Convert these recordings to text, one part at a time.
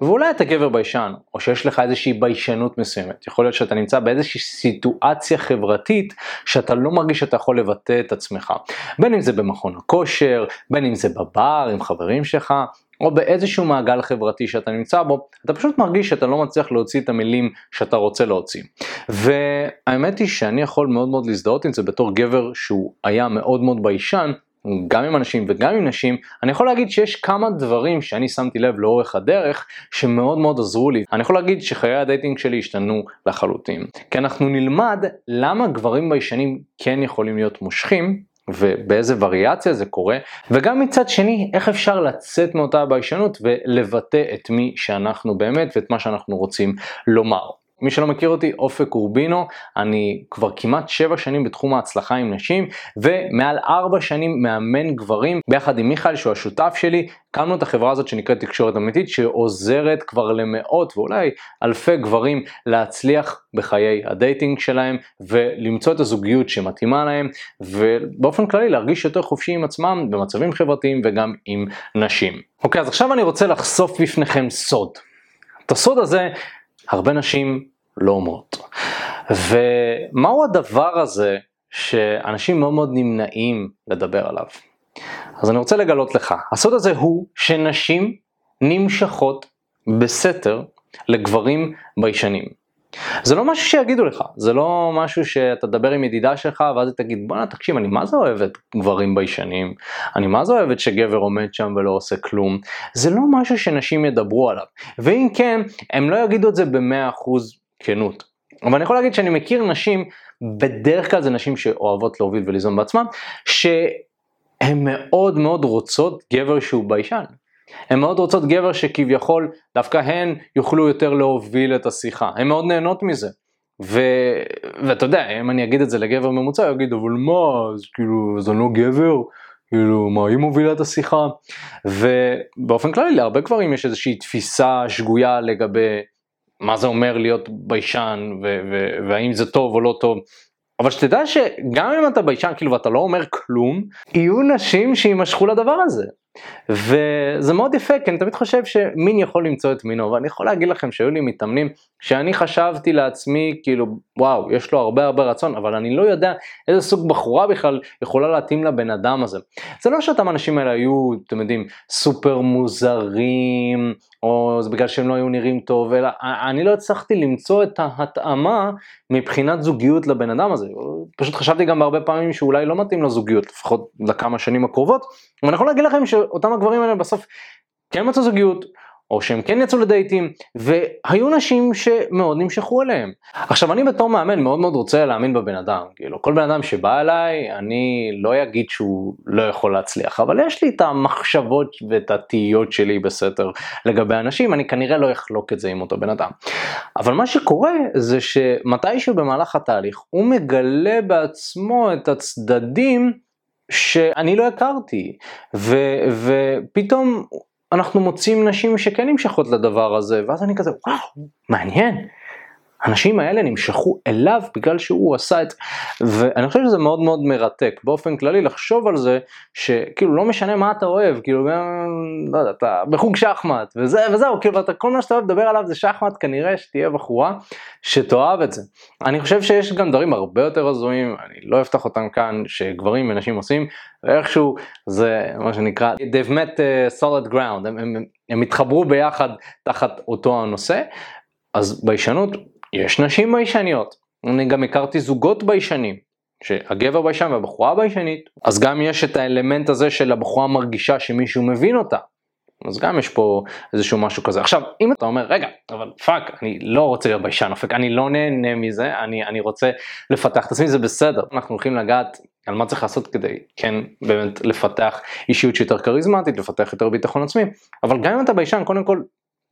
ואולי אתה גבר ביישן, או שיש לך איזושהי ביישנות מסוימת. יכול להיות שאתה נמצא באיזושהי סיטואציה חברתית שאתה לא מרגיש שאתה יכול לבטא את עצמך. בין אם זה במכון הכושר, בין אם זה בבר עם חברים שלך, או באיזשהו מעגל חברתי שאתה נמצא בו, אתה פשוט מרגיש שאתה לא מצליח להוציא את המילים שאתה רוצה להוציא. והאמת היא שאני יכול מאוד מאוד להזדהות עם זה בתור גבר שהוא היה מאוד מאוד ביישן, גם עם אנשים וגם עם נשים, אני יכול להגיד שיש כמה דברים שאני שמתי לב לאורך הדרך שמאוד מאוד עזרו לי. אני יכול להגיד שחיי ה dating שלי השתנו לחלוטין. כי אנחנו נלמד למה גברים ביישנים כן יכולים להיות מושכים, ובאיזה וריאציה זה קורה, וגם מצד שני, איך אפשר לצאת מאותה ביישנות ולבטא את מי שאנחנו באמת ואת מה שאנחנו רוצים לומר. מי שלא מכיר אותי, אופק אורבינו, אני כבר כמעט 7 שנים בתחום ההצלחה עם נשים, ומעל 4 שנים מאמן גברים, ביחד עם מיכאל שהוא השותף שלי, הקמנו את החברה הזאת שנקראת תקשורת אמיתית, שעוזרת כבר למאות ואולי אלפי גברים להצליח בחיי ה dating שלהם, ולמצוא את הזוגיות שמתאימה להם, ובאופן כללי להרגיש יותר חופשי עם עצמם במצבים חברתיים וגם עם נשים. אוקיי, אז עכשיו אני רוצה לחשוף בפניכם סוד. את הסוד הזה הרבה נשים לא אומרות. ומהו הדבר הזה שאנשים מאוד מאוד נמנעים לדבר עליו? אז אני רוצה לגלות לך, הסוד הזה הוא שנשים נמשכות בסתר לגברים ביישנים. זה לא משהו שיגידו לך, זה לא משהו שאתה תדבר עם ידידה שלך ואז תגיד בואנה תקשיב אני מה זה אוהבת גברים ביישנים, אני מה זה אוהבת שגבר עומד שם ולא עושה כלום, זה לא משהו שנשים ידברו עליו, ואם כן הם לא יגידו את זה במאה אחוז כנות. אבל אני יכול להגיד שאני מכיר נשים, בדרך כלל זה נשים שאוהבות להוביל וליזום בעצמם, שהן מאוד מאוד רוצות גבר שהוא ביישן. הן מאוד רוצות גבר שכביכול דווקא הן יוכלו יותר להוביל את השיחה, הן מאוד נהנות מזה. ו... ואתה יודע, אם אני אגיד את זה לגבר ממוצע, הוא יגיד, אבל מה, אז כאילו, זה לא גבר? כאילו, מה, היא מובילה את השיחה? ובאופן כללי, להרבה גברים יש איזושהי תפיסה שגויה לגבי מה זה אומר להיות ביישן, ו- ו- והאם זה טוב או לא טוב. אבל שתדע שגם אם אתה ביישן, כאילו, ואתה לא אומר כלום, יהיו נשים שימשכו לדבר הזה. וזה מאוד יפה כי אני תמיד חושב שמין יכול למצוא את מינו ואני יכול להגיד לכם שהיו לי מתאמנים שאני חשבתי לעצמי כאילו וואו יש לו הרבה הרבה רצון אבל אני לא יודע איזה סוג בחורה בכלל יכולה להתאים לבן אדם הזה. זה לא שאותם האנשים האלה היו אתם יודעים סופר מוזרים או זה בגלל שהם לא היו נראים טוב אלא אני לא הצלחתי למצוא את ההתאמה מבחינת זוגיות לבן אדם הזה. פשוט חשבתי גם בהרבה פעמים שאולי לא מתאים לזוגיות לפחות לכמה שנים הקרובות ואני יכול להגיד לכם שאותם הגברים האלה בסוף כן מצאו זוגיות, או שהם כן יצאו לדייטים, והיו נשים שמאוד נמשכו אליהם. עכשיו אני בתור מאמן מאוד מאוד רוצה להאמין בבן אדם, כאילו כל בן אדם שבא אליי, אני לא אגיד שהוא לא יכול להצליח, אבל יש לי את המחשבות ואת התהיות שלי בסתר לגבי אנשים, אני כנראה לא אחלוק את זה עם אותו בן אדם. אבל מה שקורה זה שמתישהו במהלך התהליך הוא מגלה בעצמו את הצדדים שאני לא הכרתי, ו, ופתאום אנחנו מוצאים נשים שכן נמשכות לדבר הזה, ואז אני כזה וואו, מעניין, האנשים האלה נמשכו אליו בגלל שהוא עשה את זה, ואני חושב שזה מאוד מאוד מרתק באופן כללי לחשוב על זה שכאילו לא משנה מה אתה אוהב כאילו גם לא יודע אתה בחוג שחמט וזה וזהו כאילו אתה כל מה שאתה אוהב לדבר עליו זה שחמט כנראה שתהיה בחורה שתאהב את זה. אני חושב שיש גם דברים הרבה יותר הזויים אני לא אפתח אותם כאן שגברים ונשים עושים ואיכשהו זה מה שנקרא they've met uh, solid ground הם, הם, הם התחברו ביחד תחת אותו הנושא אז ביישנות יש נשים ביישניות, אני גם הכרתי זוגות ביישנים, שהגבר ביישן והבחורה ביישנית, אז גם יש את האלמנט הזה של הבחורה מרגישה שמישהו מבין אותה. אז גם יש פה איזשהו משהו כזה. עכשיו, אם אתה אומר, רגע, אבל fuck, אני לא רוצה להיות ביישן אופק, אני לא נהנה מזה, אני, אני רוצה לפתח את עצמי, זה בסדר. אנחנו הולכים לגעת על מה צריך לעשות כדי כן באמת לפתח אישיות שיותר כריזמטית, לפתח יותר ביטחון עצמי, אבל גם אם אתה ביישן, קודם כל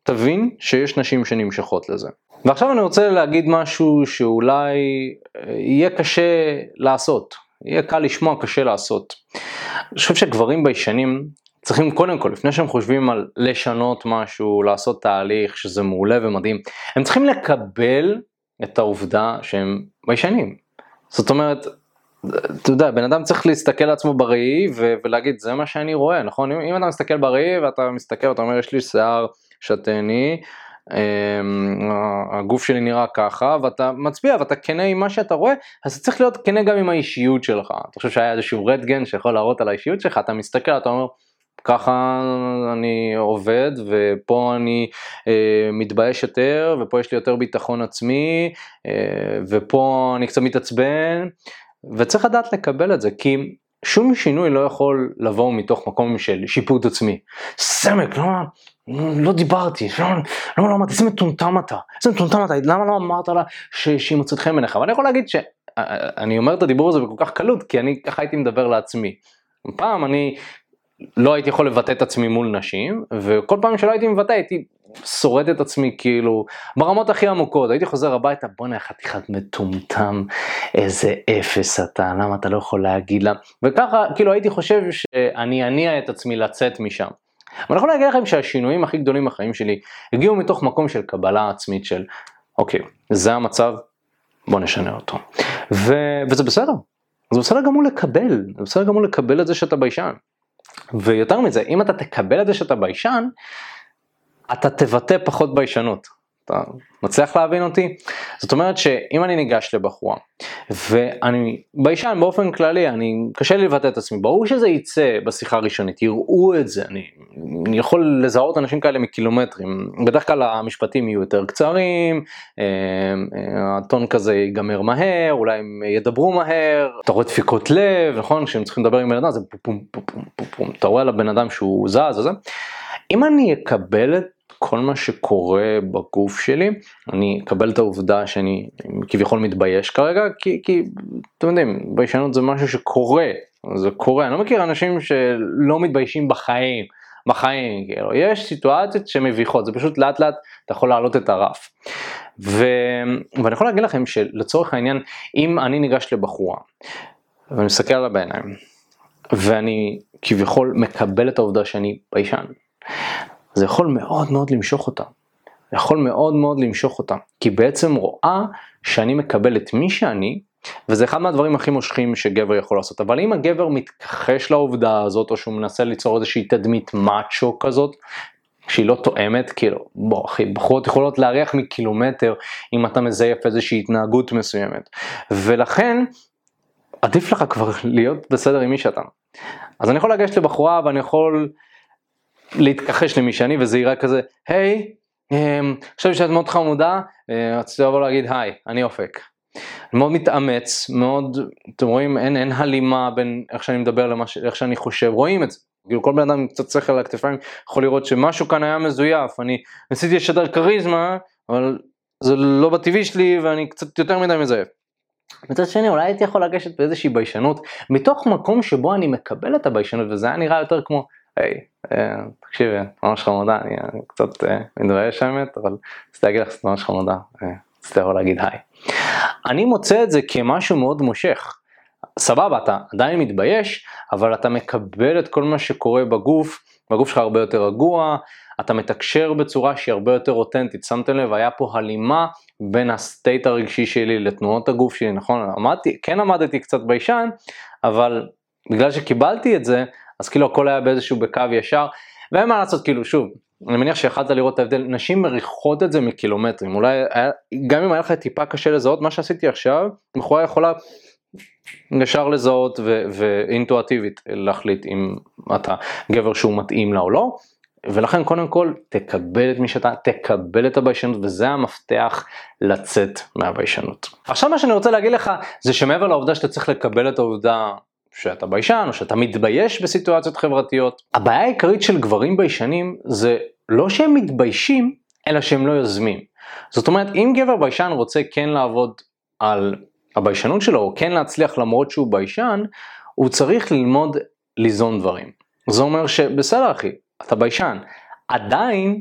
תבין שיש נשים שנמשכות לזה. ועכשיו אני רוצה להגיד משהו שאולי אה, יהיה קשה לעשות, יהיה קל לשמוע, קשה לעשות. אני חושב שגברים ביישנים צריכים קודם כל, לפני שהם חושבים על לשנות משהו, לעשות תהליך שזה מעולה ומדהים, הם צריכים לקבל את העובדה שהם ביישנים. זאת אומרת, אתה יודע, בן אדם צריך להסתכל על עצמו בראי ולהגיד זה מה שאני רואה, נכון? אם, אם אתה מסתכל בראי ואתה מסתכל ואתה אומר יש לי שיער שתני, הגוף שלי נראה ככה ואתה מצביע ואתה כנה עם מה שאתה רואה אז אתה צריך להיות כנה גם עם האישיות שלך. אתה חושב שהיה איזשהו רדגן שיכול להראות על האישיות שלך? אתה מסתכל אתה אומר ככה אני עובד ופה אני אה, מתבייש יותר ופה יש לי יותר ביטחון עצמי אה, ופה אני קצת מתעצבן. וצריך לדעת לקבל את זה כי שום שינוי לא יכול לבוא מתוך מקום של שיפוט עצמי. סמק, לא, לא דיברתי, לא, לא, לא אמרתי, איזה מטומטם אתה, איזה מטומטם אתה, למה לא אמרת לה שהיא מוצאת חן בעיניך? ואני יכול להגיד שאני אומר את הדיבור הזה בכל כך קלות, כי אני ככה הייתי מדבר לעצמי. פעם אני לא הייתי יכול לבטא את עצמי מול נשים, וכל פעם שלא הייתי מבטא הייתי שורד את עצמי כאילו ברמות הכי עמוקות, הייתי חוזר הביתה, בואנה חתיכת מטומטם, איזה אפס אתה, למה אתה לא יכול להגיד לה, וככה כאילו הייתי חושב שאני אניע את עצמי לצאת משם. אבל אני יכול להגיד לכם שהשינויים הכי גדולים בחיים שלי הגיעו מתוך מקום של קבלה עצמית של אוקיי, זה המצב, בוא נשנה אותו. ו... וזה בסדר, זה בסדר גמור לקבל, זה בסדר גמור לקבל את זה שאתה ביישן. ויותר מזה, אם אתה תקבל את זה שאתה ביישן, אתה תבטא פחות ביישנות. אתה מצליח להבין אותי? זאת אומרת שאם אני ניגש לבחורה ואני ביישן באופן כללי, אני קשה לי לבטא את עצמי, ברור שזה יצא בשיחה הראשונית, יראו את זה, אני, אני יכול לזהות אנשים כאלה מקילומטרים, בדרך כלל המשפטים יהיו יותר קצרים, אה, אה, הטון כזה ייגמר מהר, אולי הם ידברו מהר, אתה רואה דפיקות לב, נכון? כשהם צריכים לדבר עם בן אדם זה פום פום פום פום פום אתה רואה על הבן אדם שהוא זז וזה. אם אני אקבל את כל מה שקורה בגוף שלי, אני אקבל את העובדה שאני כביכול מתבייש כרגע, כי, כי אתם יודעים, ביישנות זה משהו שקורה, זה קורה, אני לא מכיר אנשים שלא מתביישים בחיים, בחיים, כאילו, יש סיטואציות שמביכות, זה פשוט לאט לאט אתה יכול להעלות את הרף. ו... ואני יכול להגיד לכם שלצורך העניין, אם אני ניגש לבחורה, ואני מסתכל עליה בעיניים, ואני כביכול מקבל את העובדה שאני ביישן, זה יכול מאוד מאוד למשוך אותה. יכול מאוד מאוד למשוך אותה, כי בעצם רואה שאני מקבל את מי שאני, וזה אחד מהדברים הכי מושכים שגבר יכול לעשות, אבל אם הגבר מתכחש לעובדה הזאת, או שהוא מנסה ליצור איזושהי תדמית מאצ'ו כזאת, שהיא לא תואמת, כאילו, בוא אחי, בחורות יכולות להריח מקילומטר אם אתה מזייף איזושהי התנהגות מסוימת, ולכן עדיף לך כבר להיות בסדר עם מי שאתה. אז אני יכול לגשת לבחורה ואני יכול להתכחש למי שאני וזה יראה כזה, היי, אמ, חשבתי שאת מאוד חמודה, אה, רציתי לבוא להגיד היי, אני אופק. אני מאוד מתאמץ, מאוד, אתם רואים, אין, אין הלימה בין איך שאני מדבר לאיך שאני חושב, רואים את זה. כאילו כל בן אדם עם קצת שכל על הכתפיים יכול לראות שמשהו כאן היה מזויף, אני ניסיתי לשדר כריזמה, אבל זה לא בטבעי שלי ואני קצת יותר מדי מזייף. מצד שני אולי הייתי יכול לגשת באיזושהי ביישנות מתוך מקום שבו אני מקבל את הביישנות וזה היה נראה יותר כמו היי, אה, תקשיבי, ממש חמודה, אני קצת אה, מתבייש האמת, אבל רציתי להגיד לך שאת ממש חמודה, אה, רציתי לבוא להגיד היי. אני מוצא את זה כמשהו מאוד מושך. סבבה, אתה עדיין מתבייש, אבל אתה מקבל את כל מה שקורה בגוף, והגוף שלך הרבה יותר רגוע, אתה מתקשר בצורה שהיא הרבה יותר אותנטית. שמתם לב, היה פה הלימה בין ה state הרגשי שלי לתנועות הגוף שלי, נכון? עמדתי, כן עמדתי קצת ביישן, אבל בגלל שקיבלתי את זה, אז כאילו הכל היה באיזשהו בקו ישר, ואין מה לעשות, כאילו שוב, אני מניח שיכלת לראות את ההבדל, נשים מריחות את זה מקילומטרים, אולי היה, גם אם היה לך טיפה קשה לזהות, מה שעשיתי עכשיו, בחורה יכולה ישר לזהות ו- ואינטואטיבית להחליט אם אתה גבר שהוא מתאים לה או לא, ולכן קודם כל תקבל את מי שאתה, תקבל את הביישנות וזה המפתח לצאת מהביישנות. עכשיו מה שאני רוצה להגיד לך זה שמעבר לעובדה שאתה צריך לקבל את העובדה שאתה ביישן או שאתה מתבייש בסיטואציות חברתיות. הבעיה העיקרית של גברים ביישנים זה לא שהם מתביישים, אלא שהם לא יוזמים. זאת אומרת, אם גבר ביישן רוצה כן לעבוד על הביישנות שלו, או כן להצליח למרות שהוא ביישן, הוא צריך ללמוד ליזום דברים. זה אומר שבסדר אחי, אתה ביישן. עדיין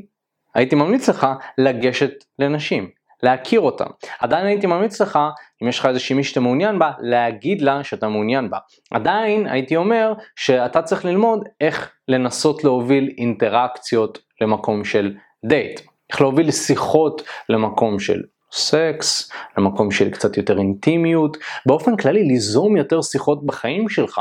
הייתי ממליץ לך לגשת לנשים. להכיר אותה. עדיין הייתי ממליץ לך, אם יש לך איזושהי מי שאתה מעוניין בה, להגיד לה שאתה מעוניין בה. עדיין הייתי אומר שאתה צריך ללמוד איך לנסות להוביל אינטראקציות למקום של דייט. איך להוביל שיחות למקום של סקס, למקום של קצת יותר אינטימיות, באופן כללי ליזום יותר שיחות בחיים שלך.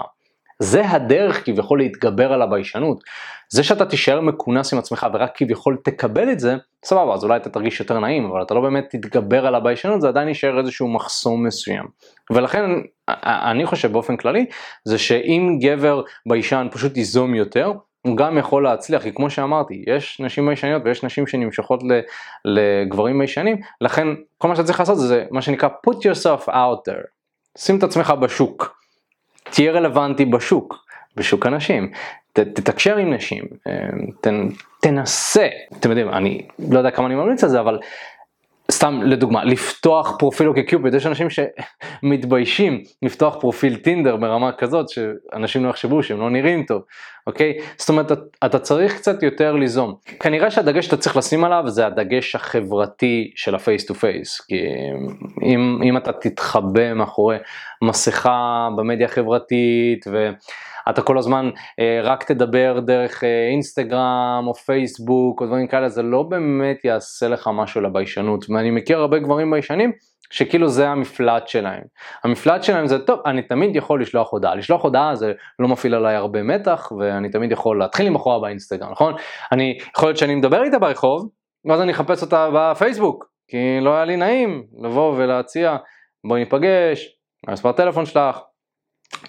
זה הדרך כביכול להתגבר על הביישנות. זה שאתה תישאר מכונס עם עצמך ורק כביכול תקבל את זה, סבבה, אז אולי אתה תרגיש יותר נעים, אבל אתה לא באמת תתגבר על הביישנות, זה עדיין יישאר איזשהו מחסום מסוים. ולכן אני חושב באופן כללי, זה שאם גבר ביישן פשוט ייזום יותר, הוא גם יכול להצליח, כי כמו שאמרתי, יש נשים ביישניות ויש נשים שנמשכות לגברים ביישנים, לכן כל מה שאתה צריך לעשות זה מה שנקרא put yourself out there, שים את עצמך בשוק, תהיה רלוונטי בשוק, בשוק הנשים, ת, תתקשר עם נשים, אה, ת, תנסה, אתם יודעים, אני לא יודע כמה אני ממליץ על זה, אבל סתם לדוגמה, לפתוח פרופיל אוקיי יש אנשים שמתביישים לפתוח פרופיל טינדר ברמה כזאת שאנשים לא יחשבו שהם לא נראים טוב, אוקיי? זאת אומרת, אתה צריך קצת יותר ליזום. כנראה שהדגש שאתה צריך לשים עליו זה הדגש החברתי של ה face to face, כי אם, אם אתה תתחבא מאחורי מסכה במדיה החברתית ו... אתה כל הזמן אה, רק תדבר דרך אה, אינסטגרם או פייסבוק או דברים כאלה, זה לא באמת יעשה לך משהו לביישנות. ואני מכיר הרבה גברים ביישנים שכאילו זה המפלט שלהם. המפלט שלהם זה טוב, אני תמיד יכול לשלוח הודעה. לשלוח הודעה זה לא מפעיל עליי הרבה מתח ואני תמיד יכול להתחיל עם בחורה באינסטגרם, נכון? אני, יכול להיות שאני מדבר איתה ברחוב, ואז אני אחפש אותה בפייסבוק, כי לא היה לי נעים לבוא ולהציע בואי ניפגש, מספר טלפון שלך,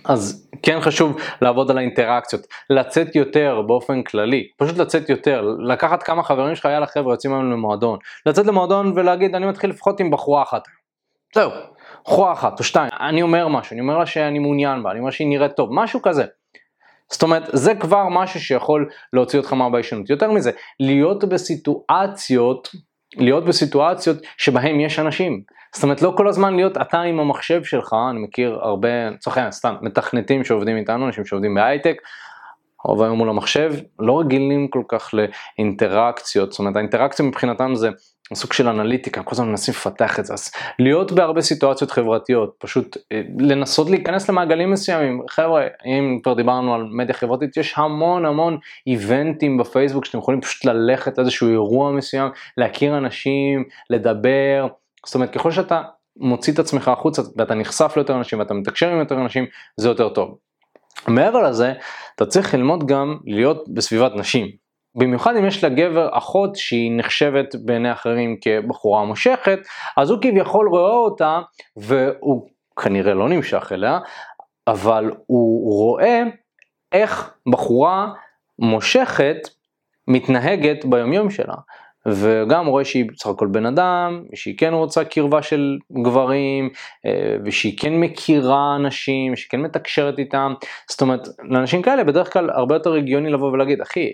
אז כן חשוב לעבוד על האינטראקציות, לצאת יותר באופן כללי, פשוט לצאת יותר, לקחת כמה חברים שלך, יאללה חבר'ה יוצאים היום למועדון, לצאת למועדון ולהגיד אני מתחיל לפחות עם בחורה אחת, זהו, בחורה אחת או שתיים, אני אומר משהו, אני אומר לה שאני מעוניין בה, אני אומר שהיא נראית טוב, משהו כזה. זאת אומרת, זה כבר משהו שיכול להוציא אותך מהביישנות. יותר מזה, להיות בסיטואציות, להיות בסיטואציות שבהם יש אנשים. זאת אומרת לא כל הזמן להיות אתה עם המחשב שלך, אני מכיר הרבה, לצורך העניין סתם, מתכנתים שעובדים איתנו, אנשים שעובדים בהייטק, רוב היום מול המחשב, לא רגילים כל כך לאינטראקציות, זאת אומרת האינטראקציה מבחינתם זה סוג של אנליטיקה, כל הזמן מנסים לפתח את זה, אז להיות בהרבה סיטואציות חברתיות, פשוט אה, לנסות להיכנס למעגלים מסוימים, חבר'ה, אם כבר דיברנו על מדיה חברתית, יש המון המון איבנטים בפייסבוק שאתם יכולים פשוט ללכת לאיזשהו אירוע מסוים, להכיר אנשים, לדבר, זאת אומרת ככל שאתה מוציא את עצמך החוצה ואתה נחשף ליותר אנשים ואתה מתקשר עם יותר אנשים זה יותר טוב. מעבר לזה אתה צריך ללמוד גם להיות בסביבת נשים. במיוחד אם יש לגבר אחות שהיא נחשבת בעיני אחרים כבחורה מושכת אז הוא כביכול רואה אותה והוא כנראה לא נמשך אליה אבל הוא רואה איך בחורה מושכת מתנהגת ביומיום שלה. וגם רואה שהיא בסך הכל בן אדם, ושהיא כן רוצה קרבה של גברים, אה, ושהיא כן מכירה אנשים, שהיא כן מתקשרת איתם, זאת אומרת, לאנשים כאלה בדרך כלל הרבה יותר הגיוני לבוא ולהגיד, אחי,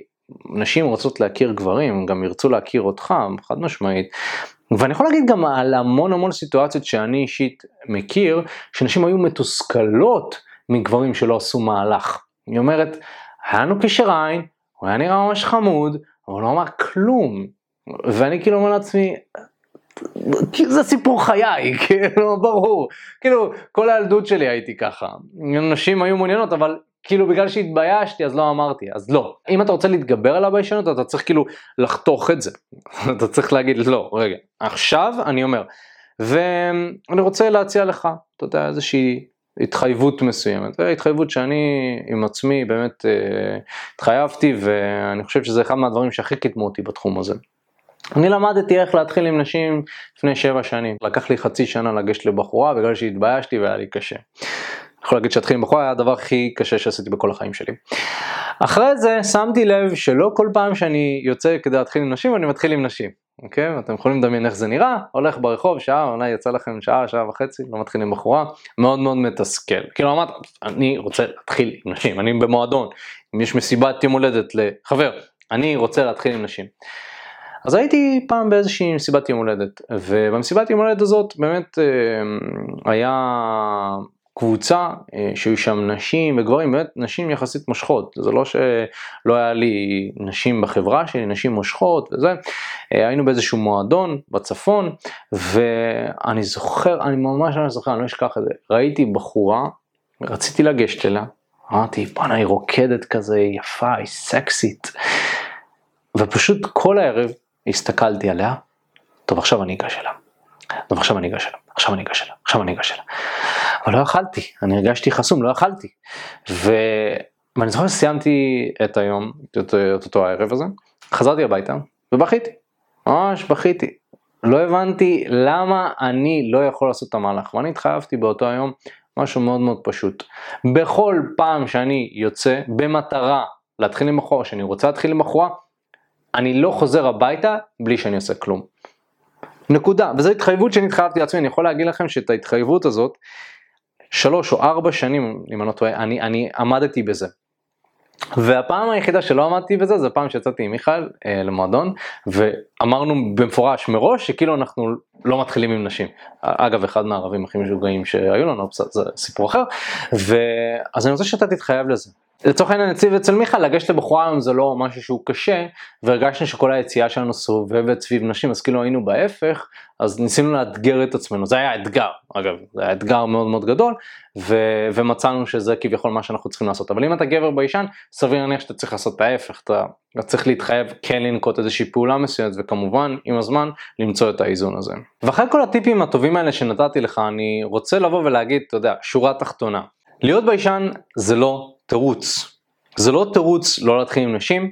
נשים רוצות להכיר גברים, גם ירצו להכיר אותך, חד משמעית. ואני יכול להגיד גם על המון המון סיטואציות שאני אישית מכיר, שנשים היו מתוסכלות מגברים שלא עשו מהלך. היא אומרת, היה לנו קשר עין, הוא היה נראה ממש חמוד, אבל לא אמר כלום. ואני כאילו אומר לעצמי, כאילו זה סיפור חיי, כאילו ברור, כאילו כל הילדות שלי הייתי ככה, נשים היו מעוניינות אבל כאילו בגלל שהתביישתי אז לא אמרתי, אז לא. אם אתה רוצה להתגבר על הביישנות אתה צריך כאילו לחתוך את זה, אתה צריך להגיד לא, רגע, עכשיו אני אומר, ואני רוצה להציע לך, אתה יודע, איזושהי התחייבות מסוימת, התחייבות שאני עם עצמי באמת אה, התחייבתי ואני חושב שזה אחד מהדברים שהכי קידמו אותי בתחום הזה. אני למדתי איך להתחיל עם נשים לפני שבע שנים. לקח לי חצי שנה לגשת לבחורה בגלל שהתביישתי והיה לי קשה. יכול להגיד שהתחיל עם בחורה היה הדבר הכי קשה שעשיתי בכל החיים שלי. אחרי זה שמתי לב שלא כל פעם שאני יוצא כדי להתחיל עם נשים אני מתחיל עם נשים. אוקיי? אתם יכולים לדמיין איך זה נראה, הולך ברחוב שעה, אולי יצא לכם שעה, שעה וחצי, לא מתחיל עם בחורה, מאוד מאוד מתסכל. כאילו אמרת, אני רוצה להתחיל עם נשים, אני במועדון, אם יש מסיבת יום הולדת לחבר, אני רוצה להתחיל עם נשים. אז הייתי פעם באיזושהי מסיבת יום הולדת, ובמסיבת יום הולדת הזאת באמת אה, היה קבוצה אה, שהיו שם נשים וגברים, באמת נשים יחסית מושכות, זה לא שלא היה לי נשים בחברה שלי, נשים מושכות וזה, אה, היינו באיזשהו מועדון בצפון, ואני זוכר, אני ממש לא זוכר, אני לא אשכח את זה, ראיתי בחורה, רציתי לגשת אליה, אמרתי, בואנה היא רוקדת כזה יפה, היא סקסית, ופשוט כל הערב הסתכלתי עליה, טוב עכשיו אני אגש אליה, טוב עכשיו אני אגש אליה, עכשיו אני אגש אליה, עכשיו אני אגש אליה. אבל לא יכלתי, אני הרגשתי חסום, לא יכלתי. ו... ואני זוכר שסיימתי את היום, את, את אותו הערב הזה, חזרתי הביתה ובכיתי, ממש בכיתי. לא הבנתי למה אני לא יכול לעשות את המהלך, ואני התחייבתי באותו היום משהו מאוד מאוד פשוט. בכל פעם שאני יוצא במטרה להתחיל עם בחורה, שאני רוצה להתחיל עם בחורה, אני לא חוזר הביתה בלי שאני עושה כלום. נקודה, וזו התחייבות שאני התחייבתי לעצמי, אני יכול להגיד לכם שאת ההתחייבות הזאת, שלוש או ארבע שנים, אם אני לא טועה, אני, אני עמדתי בזה. והפעם היחידה שלא עמדתי בזה זה הפעם שיצאתי עם מיכאל אה, למועדון ואמרנו במפורש מראש שכאילו אנחנו לא מתחילים עם נשים. אגב אחד מהערבים הכי משוגעים שהיו לנו, זה סיפור אחר, ואז אני רוצה שאתה תתחייב לזה. לצורך העניין אצלי ואצל מיכה לגשת לבחורה היום זה לא משהו שהוא קשה והרגשנו שכל היציאה שלנו סובבת סביב נשים אז כאילו היינו בהפך אז ניסינו לאתגר את עצמנו. זה היה אתגר אגב זה היה אתגר מאוד מאוד גדול ו- ומצאנו שזה כביכול מה שאנחנו צריכים לעשות. אבל אם אתה גבר ביישן סביר להניח שאתה צריך לעשות את ההפך אתה צריך להתחייב כן לנקוט איזושהי פעולה מסוימת וכמובן עם הזמן למצוא את האיזון הזה. ואחרי כל הטיפים הטובים האלה שנתתי לך אני רוצה לבוא ולהגיד אתה יודע שורה תחתונה. להיות ביישן זה לא תירוץ. זה לא תירוץ לא להתחיל עם נשים,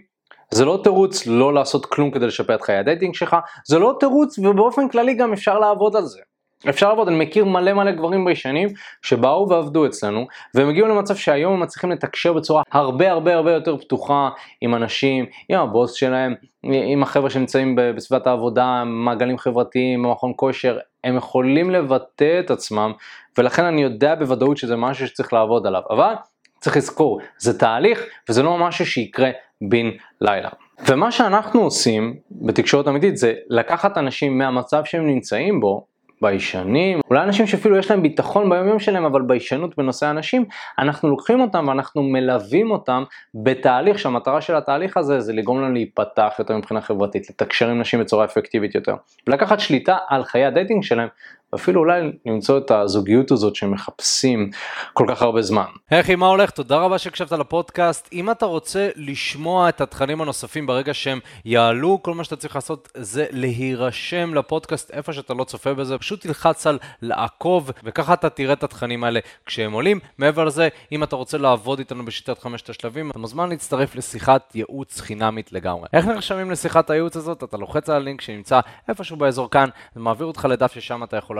זה לא תירוץ לא לעשות כלום כדי לשפר את חיי הדייטינג שלך, זה לא תירוץ ובאופן כללי גם אפשר לעבוד על זה. אפשר לעבוד, אני מכיר מלא מלא גברים ביישנים שבאו ועבדו אצלנו והם הגיעו למצב שהיום הם מצליחים לתקשר בצורה הרבה הרבה הרבה יותר פתוחה עם אנשים, עם הבוס שלהם, עם החבר'ה שנמצאים בסביבת העבודה, מעגלים חברתיים, במכון כושר, הם יכולים לבטא את עצמם ולכן אני יודע בוודאות שזה משהו שצריך לעבוד עליו, אבל צריך לזכור, זה תהליך וזה לא משהו שיקרה בן לילה. ומה שאנחנו עושים בתקשורת אמיתית זה לקחת אנשים מהמצב שהם נמצאים בו ביישנים, אולי אנשים שאפילו יש להם ביטחון ביום יום שלהם, אבל ביישנות בנושא אנשים, אנחנו לוקחים אותם ואנחנו מלווים אותם בתהליך שהמטרה של התהליך הזה זה לגרום להם להיפתח יותר מבחינה חברתית, לתקשר עם נשים בצורה אפקטיבית יותר, ולקחת שליטה על חיי הדייטינג שלהם ואפילו אולי למצוא את הזוגיות הזאת שמחפשים כל כך הרבה זמן. היי מה הולך? תודה רבה שהקשבת לפודקאסט. אם אתה רוצה לשמוע את התכנים הנוספים ברגע שהם יעלו, כל מה שאתה צריך לעשות זה להירשם לפודקאסט איפה שאתה לא צופה בזה, פשוט תלחץ על לעקוב, וככה אתה תראה את התכנים האלה כשהם עולים. מעבר לזה, אם אתה רוצה לעבוד איתנו בשיטת חמשת השלבים, אתה מוזמן להצטרף לשיחת ייעוץ חינמית לגמרי. איך נרשמים לשיחת הייעוץ הזאת? אתה לוחץ על הלינק שנמצא איפשהו באזור כאן, זה אותך לדף ששם אתה יכול